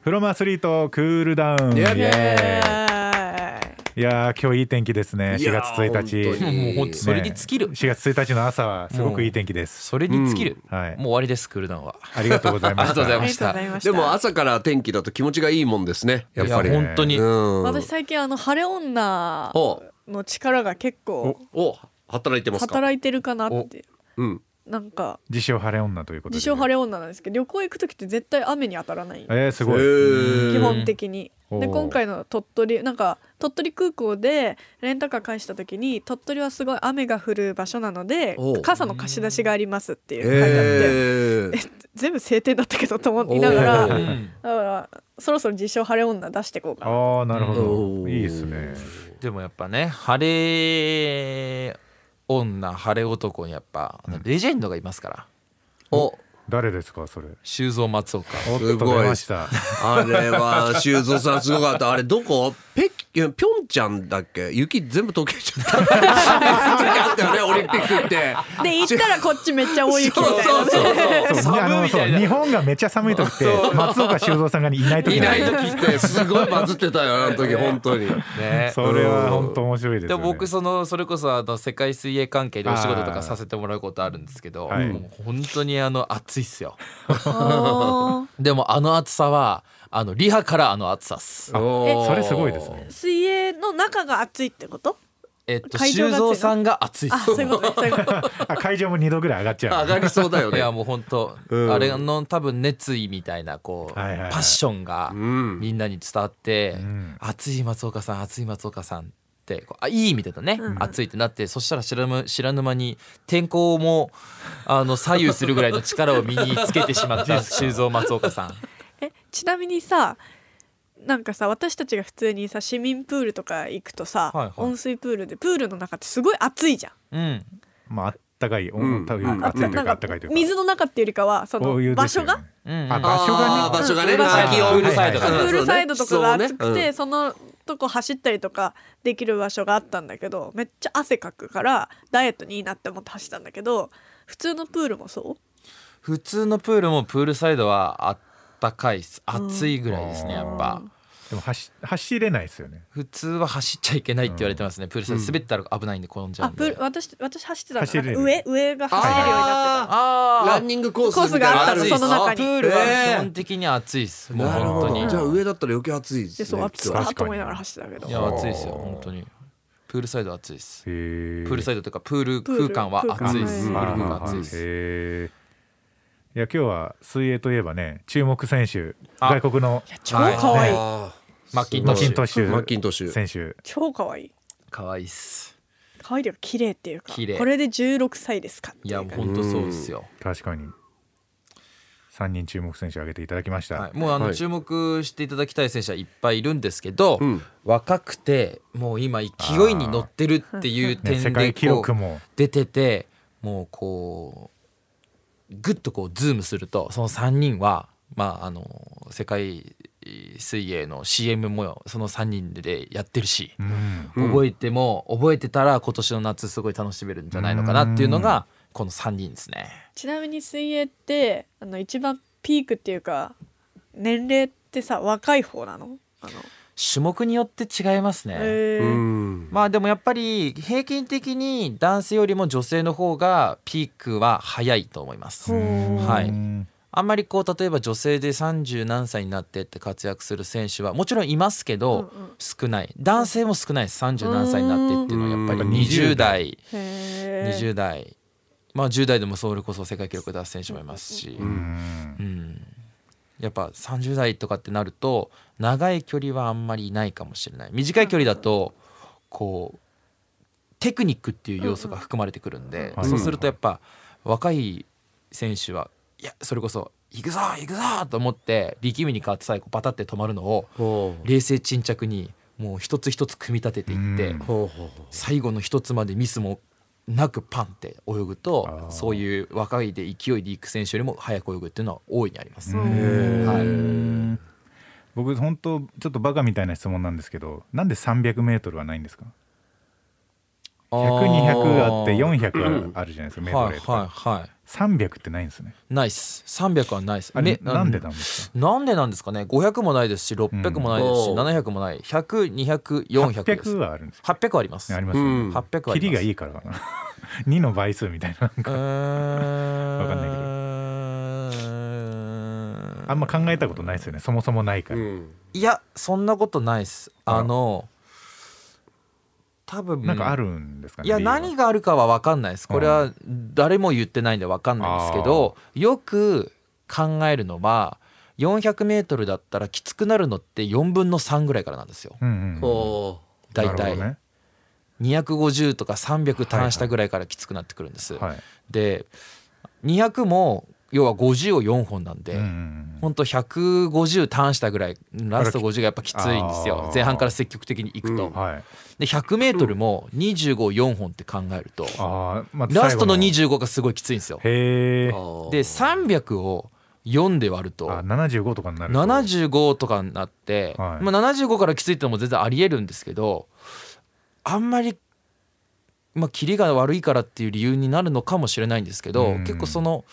フロムアスリートクールダウンイエーいやー今日いい天気ですね。4いやー月1日。もう本当それに尽きる。ね4月1日の朝はすごくいい天気です。それに尽きる、はい。もう終わりですクールダウンはありがとうございました。ありがとうございました。でも朝から天気だと気持ちがいいもんですねやっぱり。本当に、うん。私最近あの晴れ女おの力が結構お。働いてますか？働いてるかなって。うんなんか自称晴れ女ということで。自称晴れ女なんですけど旅行行く時って絶対雨に当たらない。えー、すごい、基本的に。で今回の鳥取なんか鳥取空港でレンタカー返した時に鳥取はすごい雨が降る場所なので傘の貸し出しがありますっていう書いてあって、え え全部晴天だったけどと思いながらおだーからそろそろ自称晴れ女出していこうかな。ああなるほおどー。いいですね。でもやっぱね晴れ女晴れ男にやっぱ、レジェンドがいますから。お誰ですかそれ？修造松岡。おっとすごい出ました。あれは修造さんすごかった。あれどこ？ペキいやピョンチャンだっけ？雪全部溶けちゃった。時 あったよねオリンピックって。で行ったらこっちめっちゃ大雪みたいな。そうそうそう。日本がめっちゃ寒い時って松岡修造さんがいない時いない時ってすごいバズってたよあの時本当に。ね。それは本当面白いですね。も僕そのそれこそあの世界水泳関係でお仕事とかさせてもらうことあるんですけど、はい。もう本当にあの暑いっすよ。あでもあの暑さはあのリハからあの暑さっす。おー。それすごいですね。ー水泳の中が暑いってこと？えっと修造さんが暑いっす。あそういうこと会場も2度ぐらい上がっちゃう上がりそうだよね。いやもう本当、うん。あれの多分熱意みたいなこう、はいはいはい。パッションがうん。みんなに伝わって、ん。熱い松岡さん熱い松岡さん。ってこうあいい意味でだね、うん。熱いってなってそしたら知らぬ知らぬ間に天候もあの左右するぐらいの力を身につけてしまった 修造松岡さん。えちなみにさなんかさ私たちが普通にさ市民プールとか行くとさ、はいはい。温水プールでプールの中ってすごい暑いじゃん。うん、まああったかい、うん。暑いというかあったかいというか。水の中っていうよりかはその場所が、うん。あ場所がね。場所がね。うん。空きをプールサイドがね。プールサイドとかが暑くて、そうねうん。そのとこ走ったりとかできる場所があったんだけどめっちゃ汗かくからダイエットにいいなって思って走ったんだけど普通のプールもそう？普通のプールもプールサイドはあったかい暑いぐらいですねやっぱ。でも走走れないですよね。普通は走っちゃいけないって言われてますね、プールサイド滑ったら危ないんで転んじゃうんで。あプール私私走ってた走れるの上上が走れるようになってた。あー。ランニングコースコースがあったのその中に。プールはえー。基本的に暑いっす、もうなるほど。本当に。じゃあ上だったら余計暑いですでねそう暑いなと思いながら走ってたけど。いや暑いですよ。本当に。プールサイド暑いです。プールサイドというかプール空間は暑いです。プール空あ間暑いです。い。や今日は水泳といえばね注目選手あ。外国の。超可愛い。あマッキントマッシュ。マッキントッシュ。ュ選手。超可愛い。可愛いっす。可愛いというか綺麗。っていうか綺麗これで16歳ですかいや本当そうですよ、確かに。3人注目選手挙げていただきました、はい、もうあのはい。注目していただきたい選手はいっぱいいるんですけど、うん。若くてもう今勢いに乗ってるっていうね、点で世界記こう録も出ててもうこうグッとこうズームするとその3人はまああの世界水泳の CM もその3人でやってるし、うん。うん覚えても覚えてたら今年の夏すごい楽しめるんじゃないのかなっていうのがこの3人ですね。ちなみに水泳ってあの一番ピークっていうか年齢ってさ若い方なの？あの、種目によって違いますね。えー。うん。まあでもやっぱり平均的に男性よりも女性の方がピークは早いと思います。はい。うんあんまりこう例えば女性で30何歳になってって活躍する選手はもちろんいますけど、うんうん。少ない。男性も少ないです。30何歳になってっていうのはやっぱりうん。20代。へー。20代。まあ10代でもそれこそ世界記録出す選手もいますし、ううん。んやっぱ30代とかってなると長い距離はあんまりいないかもしれない。短い距離だとこうテクニックっていう要素が含まれてくるんで、うんそうするとやっぱ若い選手はいやそれこそ「行くぞ行くぞ!」と思って力みに変わって最後バタって止まるのを冷静沈着にもう一つ一つ組み立てていって、最後の一つまでミスもなくパンって泳ぐとそういう若いで勢いでいく選手よりも早く泳ぐっていうのは大いにあります。うん。はい。僕本当ちょっとバカみたいな質問なんですけどなんで300メートルはないんですか？100200あってー400あるじゃないですかメーとはいかはい300ってないんですね。ナイス300はナイスあれめなんで？なんですか？なんでなんですかね？500もないですし600もないですし、うん。700もない。10020040です。800はあるんです800はあります。ありますようん。ね800はあります。キリがいいからかな。2の倍数みたいななんうかかんないけど。あんま考えたことないですよね。そもそもないから。うん。いやそんなことないです。あらあの多分。なんかあるんですかねいや何があるかは分かんないです。これは誰も言ってないんで分かんないんですけどよく考えるのは 400m だったらきつくなるのって4分の3ぐらいからなんですよ。うんうんおー大体、ね。250とか300ターンしたぐらいからきつくなってくるんです、はい。で200も要は50を4本なんで、ほんと150ターンしたぐらいラスト50がやっぱきついんですよ。前半から積極的にいくと、うん。はい。で 100m も254本って考えると、まあラストの最後25がすごいきついんですよ。で300を4で割るとあ75とかになると。75とかになって、はい。まあ、75からきついってのも全然ありえるんですけどあんまりまあキリが悪いからっていう理由になるのかもしれないんですけど、うん。結構その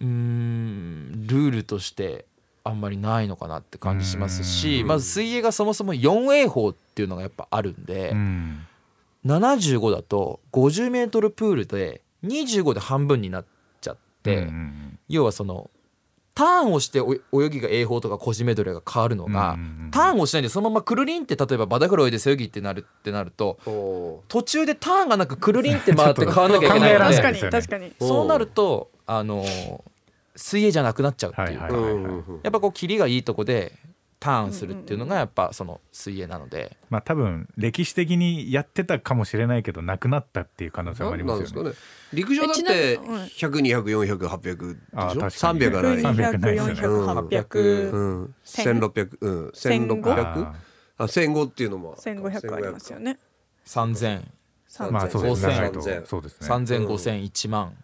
うーんルールとしてあんまりないのかなって感じしますしうん。まず水泳がそもそも 4A 法っていうのがやっぱあるんで、うん。75だと 50m プールで25で半分になっちゃって。要はそのターンをしてお泳ぎが A 法とか個人メドレーが変わるのが、ターンをしないでそのままくるりんって例えばバタフライで背泳ぎってなるってなるとお途中でターンがなくくるりんって回って変わんなきゃいけないので確かに。そうなるとあの水泳じゃなくなっちゃうっていう。か、はいはいはい。やっぱこうキリがいいとこでターンするっていうのがやっぱその水泳なので、まあ多分歴史的にやってたかもしれないけどなくなったっていう可能性もありますよね。ね。陸上だってえちなみにはい100200400800あでしょ確かに。300がない300 200、ないですよね400、800、うん千1600うん。千五？1600ああ1500っていうのも。1500ありますよね。3000ー三まあそうですね。5000長いと。3000そうですね。3000、5000、1万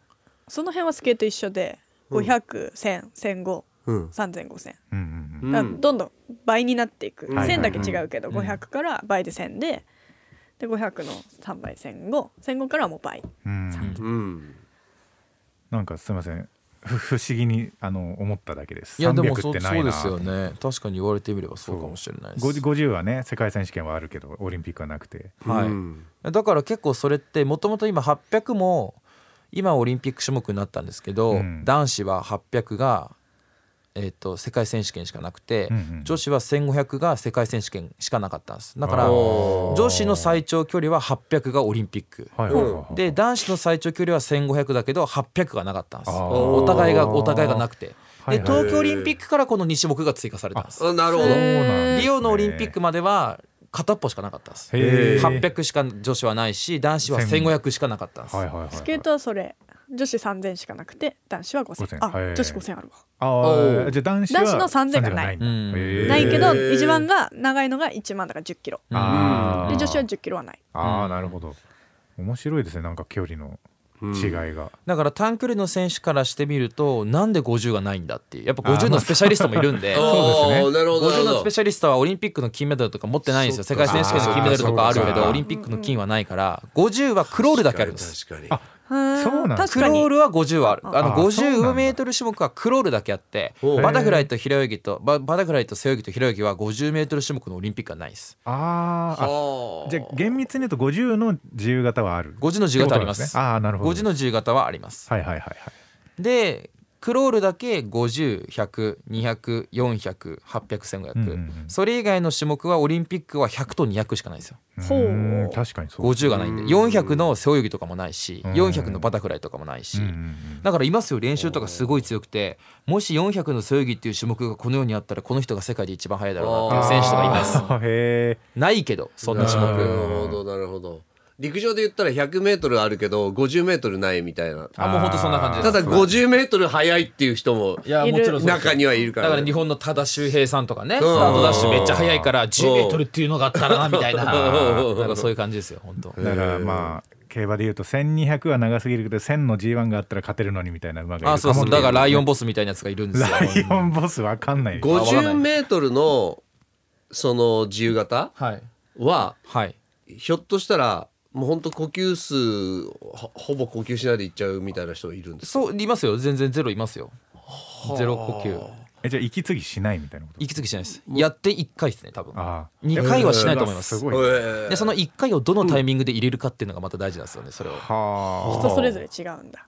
その辺はスケート一緒で500、1000、1500、うん。3000、5000。うんうんうん。だからどんどん倍になっていく、うん1000だけ違うけど、うん。500から倍で1000でで500の3倍10051005からはもう倍。うん。なんかすみません。ふ不思議にあの思っただけです。いやでも300そそうですよね。確かに言われてみればそうかもしれないです。50, 50はね世界選手権はあるけどオリンピックはなくて。はい。うん。だから結構それってもともと今800も今オリンピック種目になったんですけど、うん。男子は800が、えー、と世界選手権しかなくて、うんうん女子は1500が世界選手権しかなかったんです。だから女子の最長距離は800がオリンピック。はいはいはいはい。で男子の最長距離は1500だけど800がなかったんです。お互いがお互いがなくて。で東京オリンピックからこの2種目が追加されたんです。あなるほど。リオのオリンピックまでは片っぽしかなかったんです。へー。800しか女子はないし男子は1500しかなかったんです、はいはいはいはい。スケートはそれ女子3000しかなくて男子は5000 5000あ、はい女子5000あるわ。あおーーじゃあ男子は男子の3000がない。ないけど一番が長いのが1万だから1 0キロ。で女子は1 0キロはない。あーなるほど。面白いですねなんか距離の違いが、だから短距離の選手からしてみるとなんで50がないんだっていう。やっぱ50のスペシャリストもいるんで。そうですね。おーなるほどなる50ほど。のスペシャリストはオリンピックの金メダルとか持ってないんですよ。世界選手権の金メダルとかあるけどオリンピックの金はないから。50はクロールだけあるんです確かにあそうなんク確かに。ロールは50はある。あのあーそうなんだ。50メートル種目はクロールだけあってバタフライと平泳ぎとババタフライと背泳ぎと平泳ぎは50メートル種目のオリンピックはないです。あーあはあ。じゃあ厳密に言うと50の自由形はある。50の自由形あります。ねああなるほど50の自由形はあります。はいはいはいはい。でクロールだけ501002004008001001500、うんうんうんそれ以外の種目はオリンピックは100と200しかないんですよ。ほう。確かにそう50がないんで。うん400の背泳ぎとかもないしうん。400のバタフライとかもないし。だからいますよ練習とかすごい強くてもし400の背泳ぎっていう種目がこの世にあったらこの人が世界で一番速いだろうなっていう選手とかいます。ないけどそんな種なる目ほどなるほど陸上で言ったら 100m あるけど 50m ないみたいな。あもう本当そんな感じです。ただ 50m 速いっていう人もいやもちろん中にはいるから。ねだから日本の多田修平さんとかねスタートダッシュめっちゃ速いから10メートルっていうのがあったらなみたいな。なんかそういう感じですよ本当。だからまあ競馬で言うと1200は長すぎるけど1000の G1 があったら勝てるのにみたいな馬がいる。かもあそうそう。だからライオンボボスみたいなやつがいるんですよ。ライオンボスわかんないわかんない 50m のその自由形はい。ははい。ひょっとしたらもう本当呼吸数ほほぼ呼吸しないでいっちゃうみたいな人いるんですか？そういますよ。全然ゼロいますよ。ゼロ呼吸。えじゃあ息継ぎしないみたいなこと？息継ぎしないですやって1回ですね多分。ああ。2回はしないと思います。すごいね。えでその1回をどのタイミングで入れるかっていうのがまた大事なんですよねそれを。はあ。人それぞれ違うんだ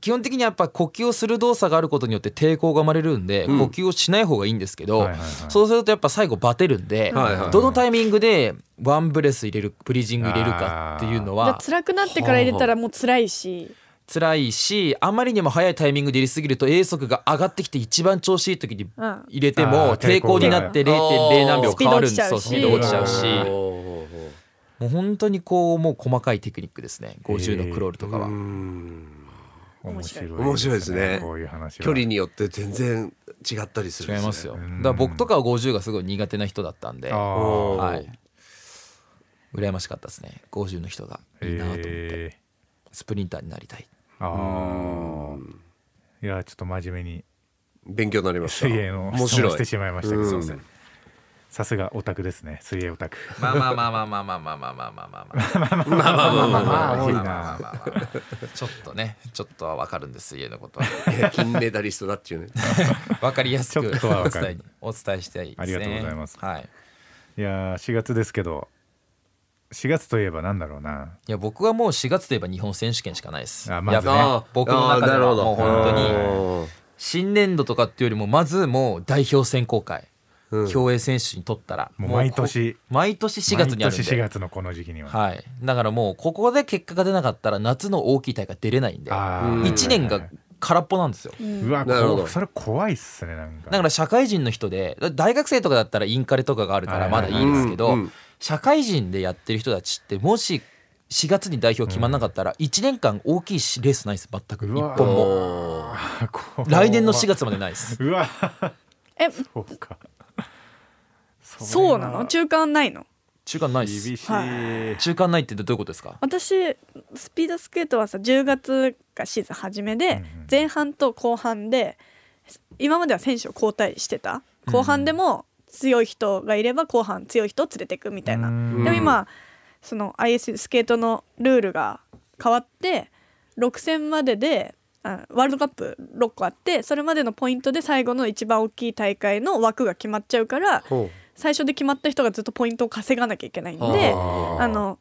基本的にやっぱ呼吸をする動作があることによって抵抗が生まれるんで、うん。呼吸をしない方がいいんですけど、はいはいはい。そうするとやっぱ最後バテるんで、はいはいはい。どのタイミングでワンブレス入れるブリージング入れるかっていうのは辛くなってから入れたらもう辛いし。辛いしあまりにも早いタイミングで入れすぎると A 速が上がってきて一番調子いい時にうん。入れてあもー抵抗になって0.0何秒変わるんですススピー。ドピード落ちちゃうし。落ちちゃうしもう本当にこうもう細かいテクニックですね。50のクロールとかは。面白い。面白いですね。こういう話は。距離によって全然違ったりするんですね。違いますよ。だうん。から僕とかは50がすごい苦手な人だったんで、あおあはい。羨ましかったですね。50の人がいいなと思って、えスプリンターになりたい。ー、ああいやちょっと真面目に。勉強になりました。水泳の面白いしてしまいましたけどうんすいませんさすがオタクですね水泳オタクまあまあまあまあまあまあまあまあまあまあまあまあまあまあまあまあまあちょっとね、ちょっとはわかるんです家のことは。金メダリストだっていうねわかりやすくお伝えしたいですね。ありがとうございますはい。いやー4月ですけど4月といえばなんだろうないや僕はもう4月といえば日本選手権しかないです。あまずね僕の中ではもう本当にに新年度とかっていうよりもまずもう代表選考会、うん競泳選手にとったらもう毎年。こ毎年4月にあるん毎年4で。月のこの時期には、はい、だからもうここで結果が出なかったら夏の大きい大会出れないんで。あー。1年が空っぽなんですよ。うわなるほど。こうそれ怖いっすねなんか。だから社会人の人でだ大学生とかだったらインカレとかがあるからまだいいですけど、うんうん社会人でやってる人たちってもし4月に代表決まんなかったら1年間大きいしレースないです全く。うわ1本も。来年の4月までないです。うわえそうかそうなの？中間ないの？中間ない？です厳しい、は中間ないってどういうことですか？私スピードスケートはさ10月がシーズン初めで、うんうん前半と後半で今までは選手を交代してた。後半でも強い人がいれば後半強い人を連れていくみたいな、うん。でも今その IS スケートのルールが変わって6戦までであワールドカップ6個あってそれまでのポイントで最後の一番大きい大会の枠が決まっちゃうからほ最初で決まった人がずっとポイントを稼がなきゃいけないんであの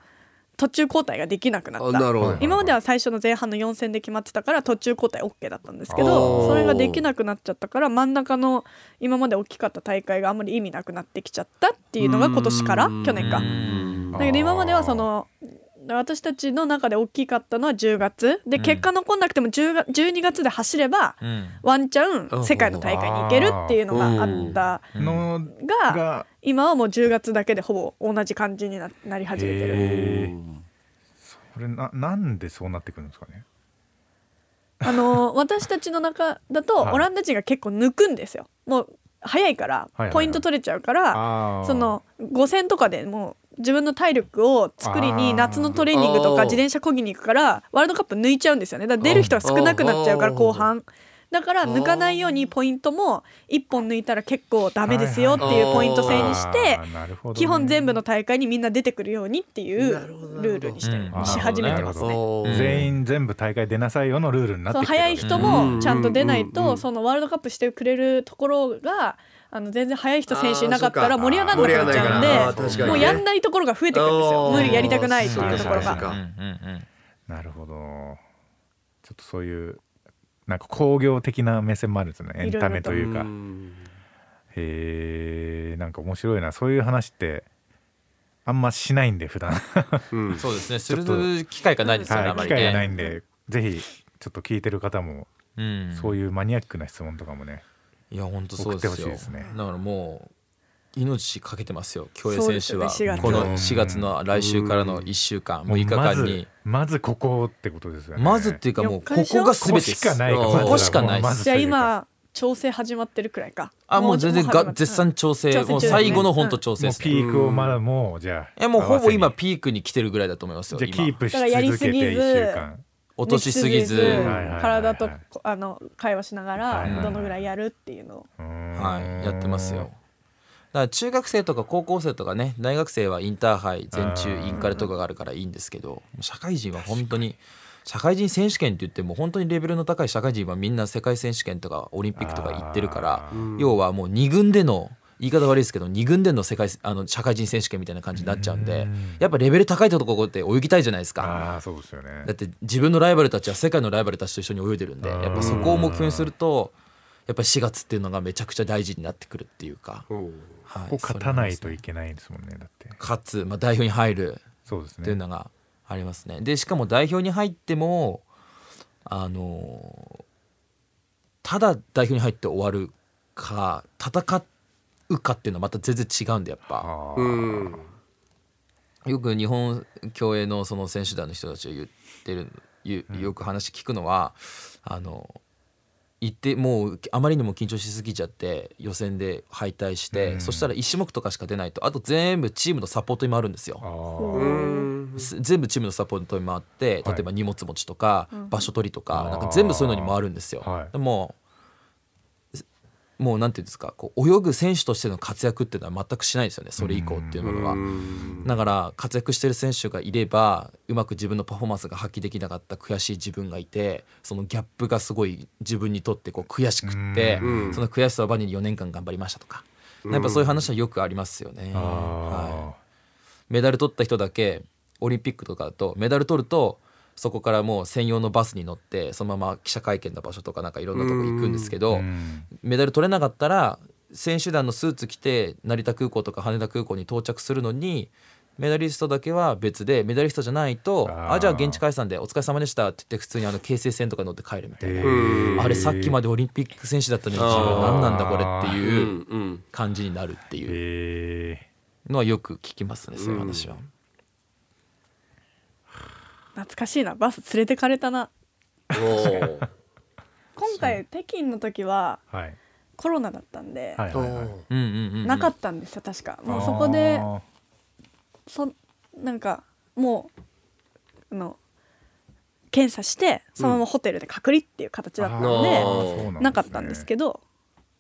途中交代ができなくなった。今までは最初の前半の4戦で決まってたから途中交代 OK だったんですけどそれができなくなっちゃったから真ん中の今まで大きかった大会があんまり意味なくなってきちゃったっていうのが今年からうん。去年か。うん。だけど今まではその私たちの中で大きかったのは10月。でうん。結果残んなくても10月12月で走ればうん。ワンチャン世界の大会に行けるっていうのがあった。のがが今はもう10月だけでほぼ同じ感じにななり始めてる。へー。これななんでそうなってくるんですかね？あの 私たちの中だとはい。オランダ人が結構抜くんですよ。もう早いからポイント取れちゃうから、その5戦とかでもう自分の体力を作りに夏のトレーニングとか自転車こぎに行くからワールドカップ抜いちゃうんですよね。だから出る人が少なくなっちゃうから後半。だから抜かないようにポイントも1本抜いたら結構ダメですよっていうポイント制にして基本全部の大会にみんな出てくるようにっていうルールにしてし始めてますね。全員全部大会出なさいよのルールになってそうきてる早い人うんもちゃんと出ないとそのワールドカップしてくれるところがあの全然早い人選手いなかったら盛り上がんなくなっちゃうんでもうやんないところが増えてくるんですよ。無理やりたくないっていうところがなるほど。ちょっとそういうなんか工業的な目線もあるんですね。エンタメというか。ん。へえんか面白いな。そういう話ってあんましないんで普段。うん。そうですね。する機会がないですよね、はいあまりね。機会がないんでぜひちょっと聞いてる方もうん、そういうマニアックな質問とかもねいや本当そうですよ。すね。だからもう命かけてますよ競泳選手は、ね4月この4月の来週からの1週間6日間に。まずここってことですよね。まずっていうかもう4日でしょ？ここが全てここしかないこここしかない。ですじゃあ今調整始まってるくらいか。あもう全然が絶賛調整もう最後の本当調整ピークをまだもうじゃあえもうほぼ今ピークに来てるぐらいだと思いますよじゃあキー今プしだからやり続けてすぎず1週間落としすぎず。体とこあの会話しながらどのぐらいやるっていうの。をはいやってますよ。から中学生とか高校生とかね大学生はインターハイ全中インカレとかがあるからいいんですけど社会人は本当に社会人選手権って言っても本当にレベルの高い社会人はみんな世界選手権とかオリンピックとか行ってるから要はもう2軍での言い方悪いですけど2軍での世界あの社会人選手権みたいな感じになっちゃうんでうん。やっぱレベル高いところって泳ぎたいじゃないですか。ああそうですよね。だって自分のライバルたちは世界のライバルたちと一緒に泳いでるんでうん。やっぱそこを目標にするとやっぱり4月っていうのがめちゃくちゃ大事になってくるっていうか、う。んはい、ここ勝たないといけないですもんねだって。勝つ、まあ、代表に入るそうですね。っていうのがありますね。でしかも代表に入ってもあのただ代表に入って終わるか戦うかっていうのはまた全然違うんでやっぱ。よく日本競泳のその選手団の人たちが言ってるゆよく話聞くのは、あの行ってもうあまりにも緊張しすぎちゃって予選で敗退して、うん。そしたら1種目とかしか出ないとあと全部チームのサポートに回るんですよ。全部チームのサポートに回ってはい例えば荷物持ちとか、うん。場所取りとかなんか全部そういうのに回るんですよ。はい。でもすもうなんていうんですかこう泳ぐ選手としての活躍っていうのは全くしないですよねそれ以降っていうものは。だから活躍してる選手がいればうまく自分のパフォーマンスが発揮できなかった悔しい自分がいてそのギャップがすごい自分にとってこう悔しくってうん。その悔しさをバネに4年間頑張りましたとか。やっぱそういう話はよくありますよね。はあい。メダル取った人だけオリンピックとかだとメダル取るとそこからもう専用のバスに乗ってそのまま記者会見の場所とかなんかいろんなとこ行くんですけーどうん。メダル取れなかったら選手団のスーツ着て成田空港とか羽田空港に到着するのにメダリストだけは別でメダリストじゃないとあじゃあ現地解散でお疲れ様でしたって言って普通にあの京成線とか乗って帰るみたいな。あれさっきまでオリンピック選手だったのに自分は何なんだこれってういう感じになるっていうえのはよく聞きますねそういう話は。懐かしいな。バス連れてかれたな。今回北京の時はーはい。コロナだったんで、はいはいはい。うんうんうんうん。なかったんですよ確か。もうそこであそなんかもうあの検査してそのままホテルで隔離っていう形だったーので、あーそうななかったんですけど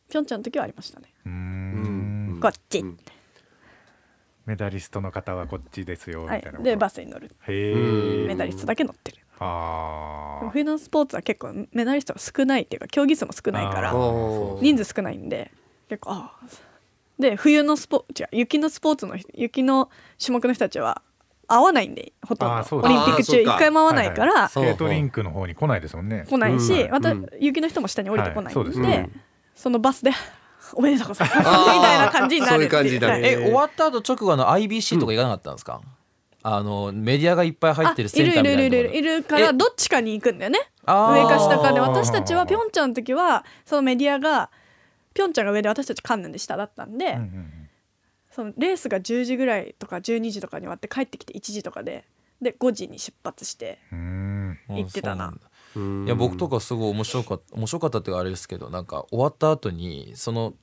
ピョンチャンの時はありましたね、うーうん。んこっち、うんメダリストの方はこっちですよみはい。たいなでバスに乗る。メダリストだけ乗ってる。あ冬のスポーツは結構メダリストが少ないっていうか競技数も少ないから人数少ないんで結構ああで冬のスポ違う雪のスポーツの人雪の種目の人たちは合わないんでほとんど。オリンピック中一回も合わないから、はいはい。スケートリンクの方に来ないですもんね。来ないし、うん。またうん。雪の人も下に降りてこないんで,、はいそうですね。そのバスでおめでとうございます。みたいな感じになるそういう感じになるはいえ終わった後直後あの IBC とか行かなかったんですか、あのメディアがいっぱい入ってるあいるセンターみたいるいるいいなところる。いるからえどっちかに行くんだよね。上か下かで。私たちはピョンチャンの時はそのメディアがピョンチャンが上で私たちカンヌンで下だったんで、うんうんうん。そのレースが10時ぐらいとか12時とかに終わって帰ってきて1時とかでで5時に出発して行ってたな。ないや僕とかすごい面白かった面白かったっていうかあれですけどなんか終わった後にその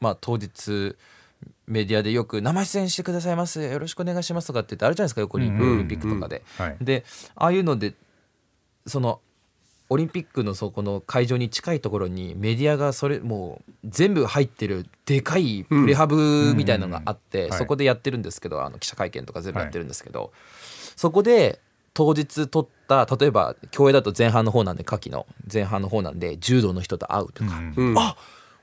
まあ当日メディアでよく「生出演してくださいますよろしくお願いします」とかって言ってあるじゃないですか横にオリンピックとかで。はい。でああいうのでそのオリンピックのそこの会場に近いところにメディアがそれもう全部入ってるでかいプレハブみたいなのがあって、そこでやってるんですけどあの記者会見とか全部やってるんですけど、そこで当日撮った例えば競泳だと前半の方なんで夏季の。前半の方なんで柔道の人と会うとか「うん。うん。あ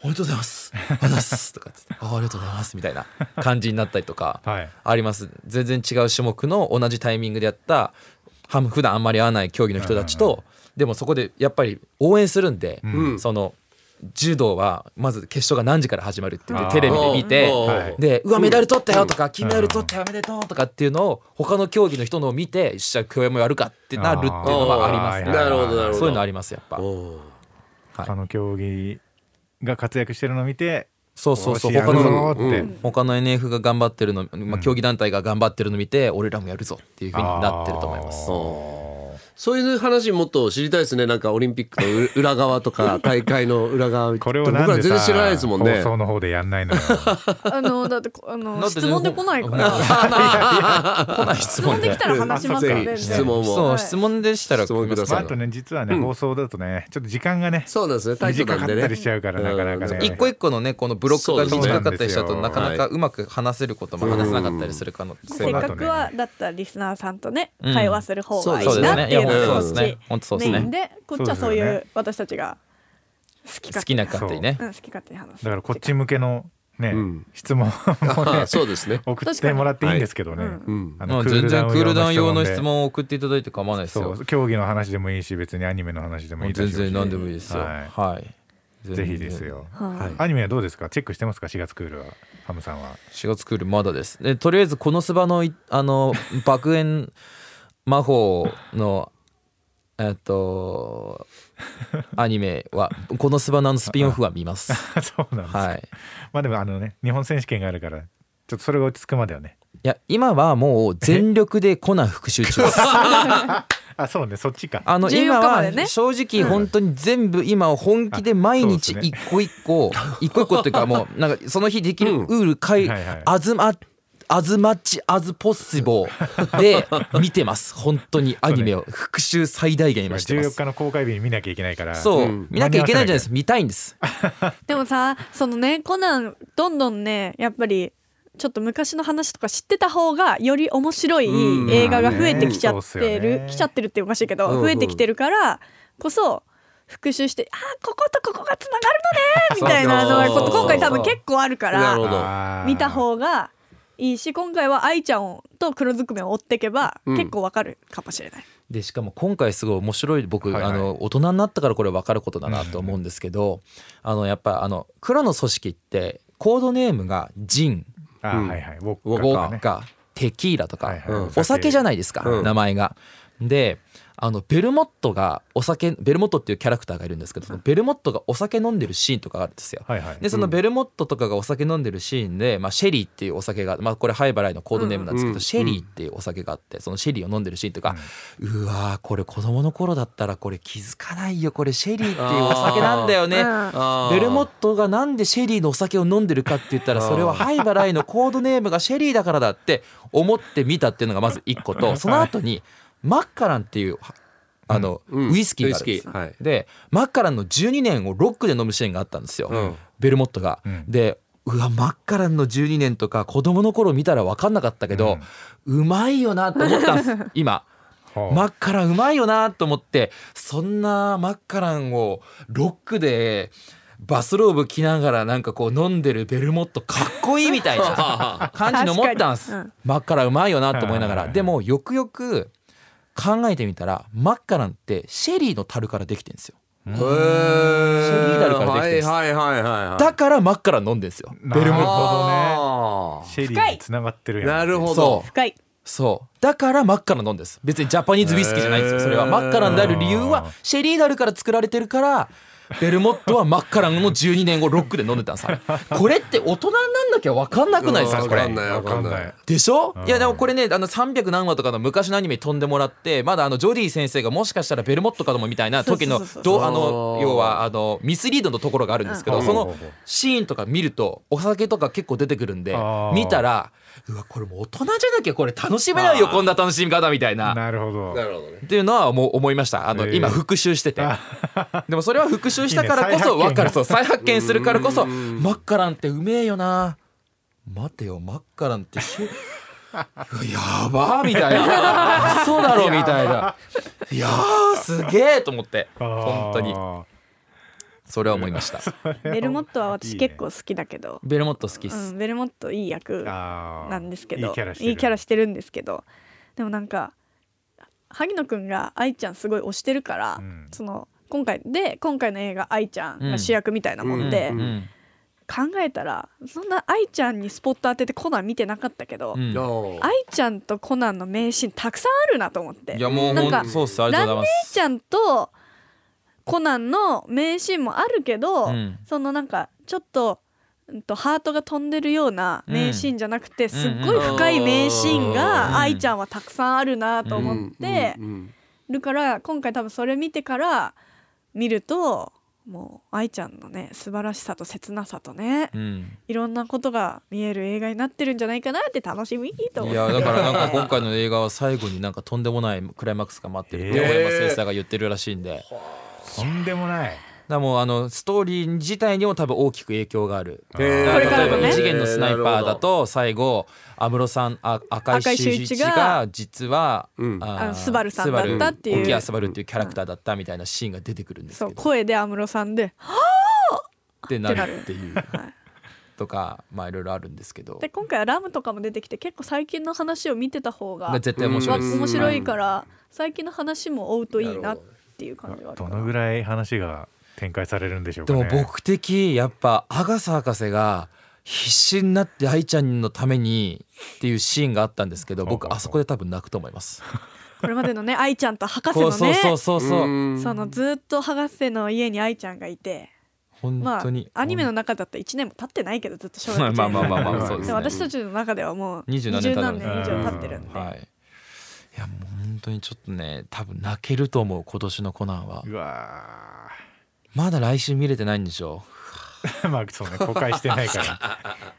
おめでとうございます。ありがとうございます」とかっつって「あありがとうございます」みたいな感じになったりとか。はい。あります。全然違う種目の同じタイミングでやったは普段あんまり会わない競技の人たちとでもそこでやっぱり応援するんで、うん。その柔道はまず決勝が何時から始まるって言ってテレビで見てで「うわメダル取ったよ」とか「金メダル取ったよおめでとう」とかっていうのを他の競技の人のを見て「よっしゃ競泳もやるか」ってなるっていうのはありますね。なるほどなるほど。そういうのありますやっぱ。他の競技が活躍してるのを見てそうそうそう。他のうん。他の NF が頑張ってるの、まあ、競技団体が頑張ってるの見て俺らもやるぞっていうふうになってると思います。そういう話もっと知りたいですね。なんかオリンピックのう 裏側とか大会の裏側。これを僕なんでさら全然知らないですもんね。放送の方でやんないのよ。あのだってこあの質問で来ないから。質 質問できたら話しますよぜ全然ひ質問もそう質問でしたら質問ください。まあ、あとね実はね、放送だとねちょっと時間がねそうなんですね。短かったりしちゃうからなかなかね。うん一個一個のねこのブロックが短かったりしちゃうとなかなかうまく話せることも話せなかったりする可能せ性がっかくはだったらリスナーさんとねうん。会話する方がいいなっていうそうですね。ち本当そうですね。メインでこっちはそういそう私たちが好き勝手。好きな勝手にね。うん好き勝手に話す。だからこっち向けのね、うん。質問もねあ そうですね。送ってもらっていいんですけどね、確うん。あまあ全然クールダウン用の質で問を送っていただいて構わないですよ。競技の話でもいいし別にアニメの話でもいい全でしょうし然何でもいいですよ。ははい。い、ぜひですよ。はい。はいアニメはどうですか？チェックしてますか？4月クールは。ハムさんは。4月クールまだです。でとりあえずこのスバのいあの爆炎魔法のえっとアニメはこのスバのあのスピンオフは見ます。そうなんですか、はい。まあでもあのね日本選手権があるからちょっとそれが落ち着くまではね。いや今はもう全力でコナン復習中です。あそうねそっちか。あの14今は正直本当に全部今は本気で毎日一個一個一個一個っていうかもうなんかその日できるうん。ウールかいあずまアズマッチアズポッシボーで見てます。本当にアニメを。復習最大限今してま14す日の公開日に見なきゃいけないから。そう、うん。見なきゃいけないじゃないです。見たいんです。でもさそのねコナンどんどんねやっぱりちょっと昔の話とか知ってた方がより面白いうん。映画が増えてきちゃってる、よね。来ちゃってるっておかしいけど、うんう。ん増えてきてるからこそ復習してあーこことここがつながるのね みたいなのが今回多分結構あるから見た方がいいし今回は愛ちゃんをと黒ずくめを追っていけばうん。結構わかるかもしれない。でしかも今回すごい面白い僕、はいはい。あの大人になったからこれ分かることだなと思うんですけど、あのやっぱあの黒の組織ってコードネームがジン。うん。あはいはい。ウォッウォカとか。ねッカテキーラとか、はいはいうんお酒じゃないですか、うん。名前が。であのベルモットがお酒ベルモットっていうキャラクターがいるんですけどそのベルモットがお酒飲んでるシーンとかがあるんですよ。はいはい。でそのベルモットとかがお酒飲んでるシーンで、まあ、シェリーっていうお酒が、まあ、これハイバライのコードネームなんですけど、うんシェリーっていうお酒があってそのシェリーを飲んでるシーンとか、うわーこれ子供の頃だったらこれ気づかないよこれシェリーっていうお酒なんだよね。ベルモットがなんでシェリーのお酒を飲んでるかって言ったらそれはハイバライのコードネームがシェリーだからだって思ってみたっていうのがまず一個と その後にマッカランっていうあのうん。ウイスキーがあるんです。ウイスキー。はい。でマッカランの12年をロックで飲むシーンがあったんですよ、うん。ベルモットが。うん。でうわマッカランの12年とか子供の頃見たら分かんなかったけど、うまいよなと思ったんです。今。マッカランうまいよなと思ってそんなマッカランをロックでバスローブ着ながらなんかこう飲んでるベルモットかっこいいみたいな感じに思ったんです、マッカランうまいよなと思いながら。でもよくよく考えてみたらマッカランってシェリーの樽からできてるんですよ。シェリーダルからできてるんですはいはいはいはいはい。だからマッカラン飲んでんですよ。ベルモットあーシェリーに繋がってるやんなるほど。そう深い。そう。だからマッカラン飲んです。別にジャパニーズウイスキーじゃないんですよ。それは。マッカランである理由はシェリーダルから作られてるからベルモットはマッカランの12年後ロックで飲んでたんです これって大人になんなきゃ分かんなくないですかこれ。わかんないわかんない。でしょ？うん。いやでもこれねあの300何話とかの昔のアニメ飛んでもらってまだあのジョディ先生がもしかしたらベルモットかもみたいな時のどうああのー要はあのミスリードのところがあるんですけどうん。そのシーンとか見るとお酒とか結構出てくるんで見たらうわこれもう大人じゃなきゃこれ楽しめないよこんな楽しみ方みたいな。なるほど。なるほどね。っていうのはもう思いました。あの、えー。今復習してて。でもそれは復習したからこそ分かる。そう再発見するからこそうん。マッカランってうめえよな。待てよマッカランって やばーみたいな。嘘だろみたいな。いやー。すげえと思って。本当に。あそれは思いました。ベルモットは私結構好きだけど。ベルモット好きっうすん、ベルモットいい役なんですけど。いいキャラしてる。いいキャラしてるんですけど。でもなんか萩野くんが愛ちゃんすごい推してるから、うん。その今回で今回の映画愛ちゃんが主役みたいなもんで、ううん。考えたらそんな愛ちゃんにスポット当ててコナン見てなかったけど、愛ちゃんとコナンの名シーンたくさんあるなと思って。いやもうなんかほんそうっす。ありがとうございま愛すちゃんとコナンの名シーンもあるけど、うん。そのなんかちょっと,、うん、とハートが飛んでるような名シーンじゃなくて、すっごい深い名シーンうん。が愛ちゃんはたくさんあるなと思って、るから今回多分それ見てから見るともう愛ちゃんのね素晴らしさと切なさとねうん。いろんなことが見える映画になってるんじゃないかなって楽しみと思って。いやだからなんか今回の映画は最後になんかとんでもないクライマックスが待ってるってえー小山先生が言ってるらしいんで、だかとんでもない。らもうあのストーリー自体にも多分大きく影響がある。へー。だから例えばこれからのね。二次元のスナイパーだと最後安室さんあ赤石修一が実はうん。あのスバルさんだったっていう。沖谷スバルっていうキャラクターだったみたいなシーンが出てくるんですけど。声で安室さんで ってなるっていう。はい。とかまあいろいろあるんですけど。で今回はラムとかも出てきて結構最近の話を見てた方が絶対面白い。面白いから最近の話も追うといいな。っていう感じはどのぐらい話が展開されるんでしょうかねでも僕的やっぱアガサ博士が必死になって愛ちゃんのためにっていうシーンがあったんですけど僕あそこで多分泣くと思います。これまでのね愛ちゃんと博士このねうそうそうそうそううんそのずっと博士の家に愛ちゃんがいて本まあ当にアニメの中だったら1年も経ってないけどずっと小学まあ校まあまあまあまあそうですね。私たちの中ではもう20 20何年何年以上経ってるんで、はい。いやもう本当にちょっとね多分泣けると思う今年のコナンは。うわまだ来週見れてないんでしょ？ー まあそうね公開してないから。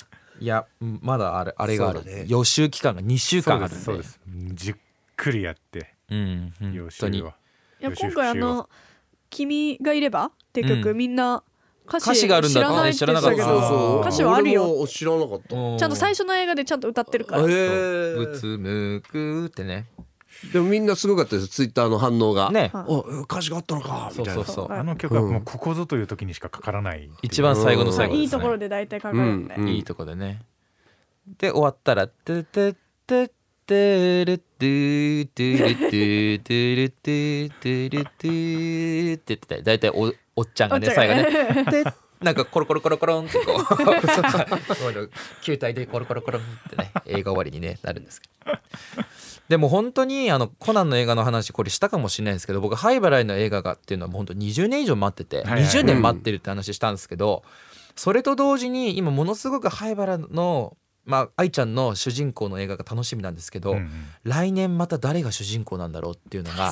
いやうんまだあれあれがある、ね。予習期間が2週間あるんで。そうですそうです。じっくりやって。うん本予習当には。いや今回あの「君がいれば」って曲、うん。みんな歌詞歌詞があるんだって知らなかった。ど歌詞はあるよ。知らなかった。うんちゃんと最初の映画でちゃんと歌ってるから。へうえつむくってね。でもみんなすごかったです。ツイッターの反応が。ね。歌詞があったのか。みたいな。そうそうそう。はいあの曲はもうここぞという時にしかかからない。一番最後のまあ最後ですね。いいところで大体かかるんで、うん。いいとこでね。で終わったら「トゥトゥトゥトゥルトゥトゥルトゥトゥルトゥトゥルトゥって言ってた大体おおっちゃんがね最後ね。ね でなんかコロコロコロコロンってこう。球体でコロコロコロンってね映画終わりにねなるんですけど。でも本当にあのコナンの映画の話これしたかもしれないですけど僕灰原の映画がっていうのは本当20年以上待ってて、はいはい。20年待ってるって話したんですけど、それと同時に今ものすごく灰原のまあ愛ちゃんの主人公の映画が楽しみなんですけど、うんうん。来年また誰が主人公なんだろうっていうのが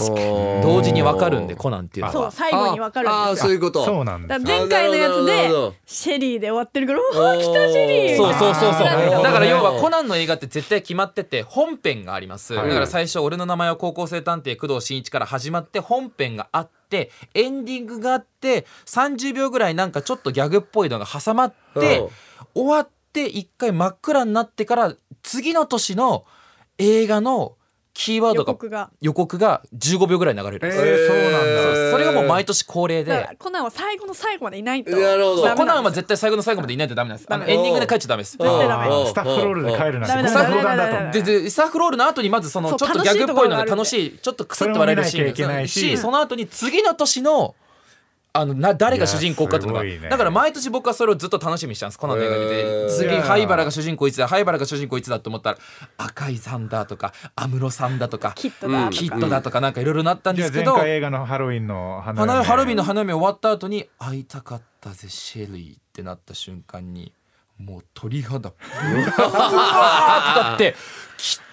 同時に分かるんでコナンっていうのそうは。最後に分かるああんですよ。そういうこと。そうなん前回のやつでシェリーで終わってるから「うわ来たシェリー!」そうそうそうそう。だから要はコナンの映画って絶対決まってて本編があります、はい。だから最初「俺の名前は高校生探偵工藤新一」から始まって本編があってエンディングがあって30秒ぐらいなんかちょっとギャグっぽいのが挟まってうん。終わって一回真っ暗になってから次の年の映画のキーワードが予告が。予告が15秒ぐらい流れる。んですよ、えーそうなんだ。それがもう毎年恒例で。コナンは最後の最後までいないとなるほど。コナンは絶対最後の最後までいないとダメなんです。あのエンディングで帰っちゃダメです。絶対ダメ。うんスタッフロールで帰るなんてスタッフロールの後にまずそのちょっとギャグっぽいのが楽楽ししいちょっとクスッと笑えるシーンそれを見なきゃいけないししその後に次の年のあのな誰が主人公かっていうのがね。だから毎年僕はそれをずっと楽しみにしたんです。コナンの映画見へてー。次灰原が主人公いつだ？灰原が主人公いつだと思ったら赤井さんだとか安室さんだとかキットだとか。キットだとかなんかいろいろなったんですけど回映画のハロウィンの花花嫁ハロウィンの花嫁終わった後に会いたかったぜシェリーってなった瞬間にもう鳥肌ブワーってだってきっ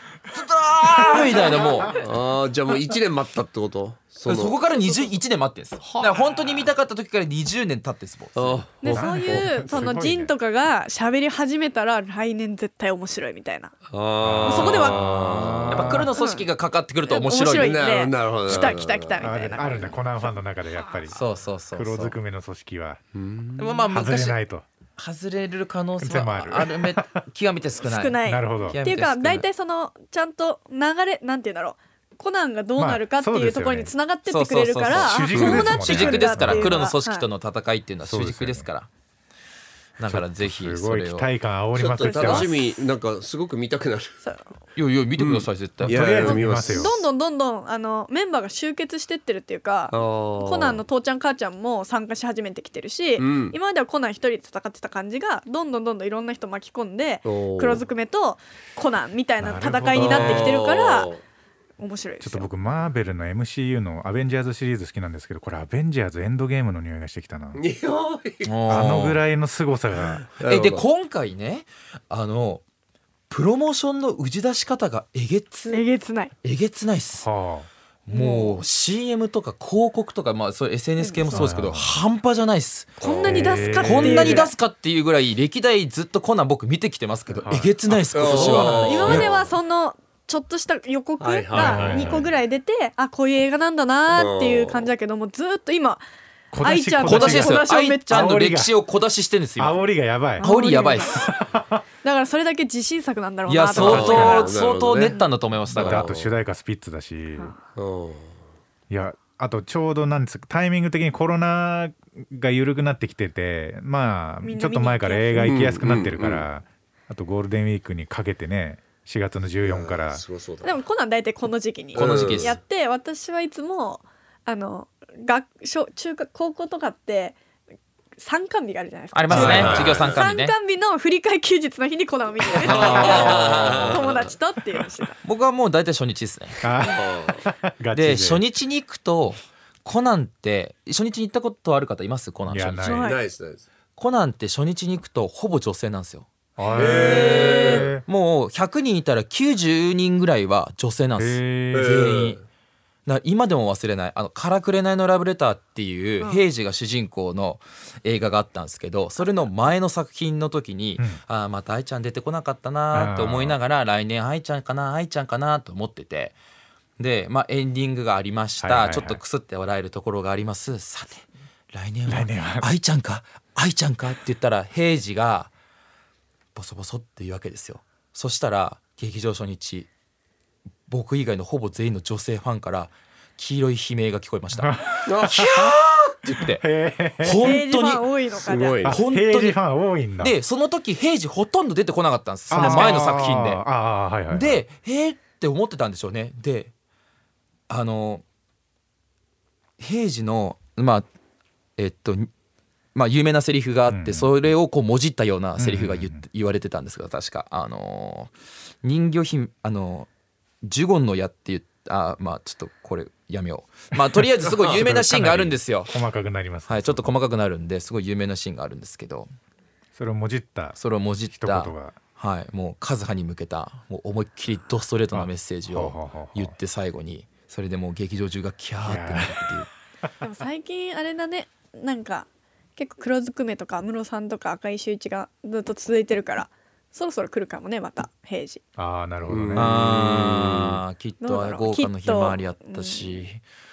みたいなもう。ああじゃあもう一年待ったってこと？その。そこから21年待ってんですだから本当に見たかった時から20年経ってんですもん。あでそういうそのジンとかが喋り始めたら来年絶対面白いみたいな。あそこではやっぱ黒の組織がかかってくると面白い,、面白いなるほどなるほど。来た来た来たみあたいな。あるんだコナンファンの中でやっぱり。そうそうそうそう。黒ずくめの組織はでもまあ外れ昔ないと外れる可能性はある。め 極めて少ない。少ない。なるほど。っていうか大体そのちゃんと流れなんて言うんだろう。コナンがどうなるかっていうところにつながってってくれるから主主軸ですから。黒の組織との戦いっていうのは主軸ですからだからぜひすごい期それを。待感煽りちょっとまくってます楽しみなんかすごい見たくなる。いやいや見てください絶対。とりあえず見ますよ。どんどんどんどんあのメンバーが集結してってるっていうかココナンの父ちゃん母ちゃんも参加し始めてきてるし、うん。今まではコナン一人で戦ってた感じがどんどんどんどんいろんな人巻き込んで黒ずくめとコナンみたいな戦いになってきてるから面白いですよ。ちょっと僕マーベルの MCU のアベンジャーズシリーズ好きなんですけどこれアベンジャーズエンドゲームの匂いがしてきたな。匂い。あのぐいらいの凄さが。えで今回ねあのプロモーションの打ち出し方がえげつえげつない。えげつないっす。はもう CM とか広告とかまあそう SNS 系もそうですけどうん。半端じゃないっす。こんなに出すかっていう。こんなに出すすかっていうぐらい歴代ずっとコナン僕見てきてますけどはい。えげつないっす今年は。今まではそのちょっとした予告がはい2個ぐらい出てあこういう映画なんだなっていう感じだけどもずっと今小愛ちゃん小出しです。よ小出しをめっちゃ愛ちゃんの歴史を小出ししてるんですよ煽りがやばい。煽りやばいっす。だからそれだけ自信作なんだろういやなと思相当相当練ったんだと思います。だから。と主題歌スピッツだし。うん。いやあとちょうどなんですかタイミング的にコロナが緩くなってきててまあちょっと前から映画行きやすくなってるかうんうんらあとゴールデンウィークにかけてね4月の14から。でもコナン大体この時期にこの時期ですやって私はいつもあの学小中学高校とかって参観日があるじゃないですか。ありますね。はいはい授業参観日ね。参観日の振り替え休日の日にコナンを見に行 友達とっていうのをしてた。僕はもう大体初日ですね。で。で初日に行くとコナンって初日に行ったことある方います？コナンいですないです。コナンって初日に行くとほぼ女性なんですよへもう100人いたら90人ぐらいは女性なんです。え全員。今でも忘れない「あのからくれないのラブレター」っていううん。平次が主人公の映画があったんですけどそれの前の作品の時に、うん。ああまた愛ちゃん出てこなかったなって思いながら来年愛ちゃんかな愛ちゃんかなと思ってて。で、まあ、エンディングがありました、ちょっとくすって笑えるところがあります。さて来年は来年は。愛ちゃんか愛ちゃんかって言ったら平次がボソボソって言うわけですよ。そしたら劇場初日僕以外のほぼ全員の女性ファンから黄色い悲鳴が聞こえました。キャーって言って。本当に。多いのかすごい。本当に。平時ファン多いんだ。でその時平次ほとんど出てこなかったんです。その前の作品で。はいはいでえーって思ってたんでしょうね。であの平次のまあえっとまあ有名なセリフがあって、うんそれをこうもじったようなセリフが言,、言われてたんですけど確か。あの人魚姫あのジュゴンの矢って言ったあまあちょっとこれやめよう。まあとりあえずすごい有名なシーンがあるんですよ。細かくなりますはいちょっと細かくなるんですごい有名なシーンがあるんですけど。それをもじった。それをもじっ一言たが。はい、もうカズハに向けたもう思いっきりドストレートなメッセージを言って最後にそれでもう劇場中がキャーってなるって。い うでも最近あれだね。なんか結構黒ずくめとか安室さんとか赤井秀一がずっと続いてるからそろそろ来るかもねまた平時。ああなるほどね。うん。あーきっと豪華のひまわりあったし。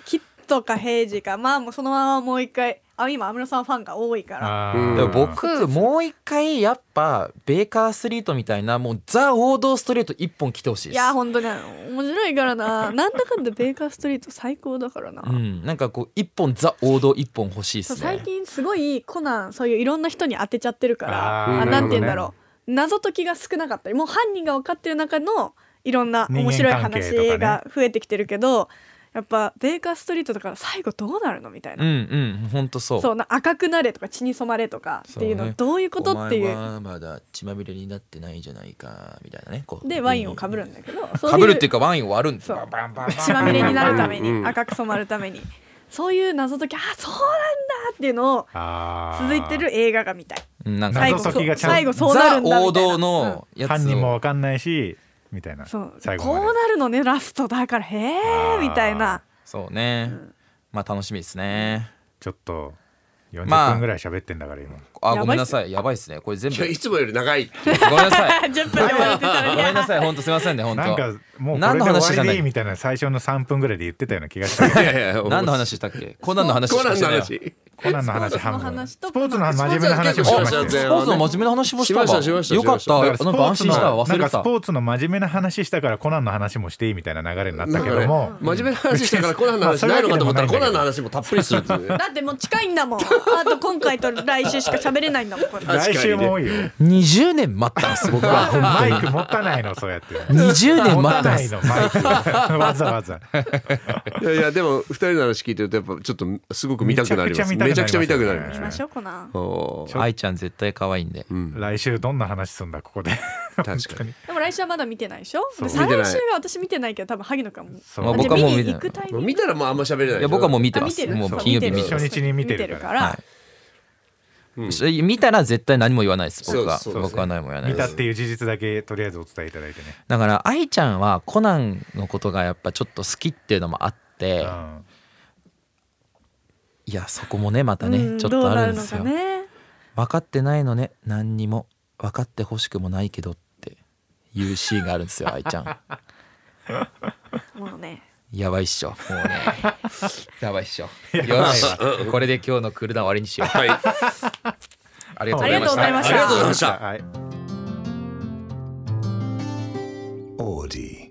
キットか平時か。まあもうそのままもう一回。あ今安室さんファンが多いから。でも僕もう一回やっぱベーカーストリートみたいなもうザ王道ストレート一本来てほしいいです。や本当に面白いからな。なんだかんだベーカーストリート最高だからな、うん、なんかこう一本ザ王道一本欲しいですね。最近すごいコナンそういういろんな人に当てちゃってるから。あなんて言うんだろう。謎解きが少なかったりもう犯人が分かってる中のいろんな面白い話が増えてきてるけど、やっぱベーカーストリートとか最後どうなるのみたいな、うんうんほんとそう。そうな赤くなれとか血に染まれとかっていうのどういうことっていう。お前はまだ血まみれになってないじゃないかみたいなねこう。でワインをかぶるんだけどかぶるっていうかワインを割るんですそう。バンバンバンバン。血まみれになるためにうん。うん赤く染まるために。そういう謎解きあそうなんだっていうのを続いてる映画が見たい。うんなんか最後謎解きがちゃんと最後そうなるんだみたいな。ザ王道のやつを。犯人もわかんないしみたいなそうこうなるのねラストだから。へえみたいな。そうね、まあ楽しみですね。ちょっと40まあ。分ぐらい喋ってんだから今。あやばいっすごめんなさい。やばいっすね。これ全部。いつもより長いごめんなさい。10分で終わるって。たごらめんなさい。本当すみませんね。本当なんかもうこ何の話じゃないりでいいみたいな最初の3分ぐらいで言ってたような気がしたけど。いやいや何の話したっけ？コナンの話しコナンのかしてないよ話。コナンの話半分スポーツの真面目な話もしました。よスポーツの真面目な話もした。わしましたしました。よかった。だからなんか安心したスポーツの真面目な話したからコナンの話もしていいみたいな流れになったけども、真面目な話したからコナンの話ないのかと思ったらコナンの話もたっぷりするっていうね。だってもう近いんだもん。あと今回と来週しか喋れないんだもん来週も多いよ。20年待ったんです僕は。マイク持たないのそうやって。20年持待ったたんです。ないのマイク。わざわざ。いやいやでも二人の話聞いてるとやっぱちょっとすごく見たくなります。めちゃくちゃ見たくなります行きましょうコナン。愛ちゃん絶対可愛いんで。うん。来週どんな話すんだここで。確かに。でも来週はまだ見てないでしょ？再来見てない。週が私見てないけど多分萩野くんも。そう。まあ僕はもう見たらもうあんま喋れないいや僕はもう見てます。もう金曜日見てます見てる初日に見てるから。はい見たら絶対何も言わないです。僕は。そうそう。僕は何も言わない見たっていう事実だけとりあえずお伝えいただいてね。だから愛ちゃんはコナンのことがやっぱちょっと好きっていうのもあっって、うん。いやそこもねまたね、うんちょっとあるんですよ。かね。分かってないのね。何にも分かってほしくもないけどっていうシーンがあるんですよ愛ちゃん。もうねやばいっしょ。もうね。やばいっしょ。よし、これで今日のクールダウン終わりにしよう。はい。ありがとうございました。ありがとうございました。オーディ。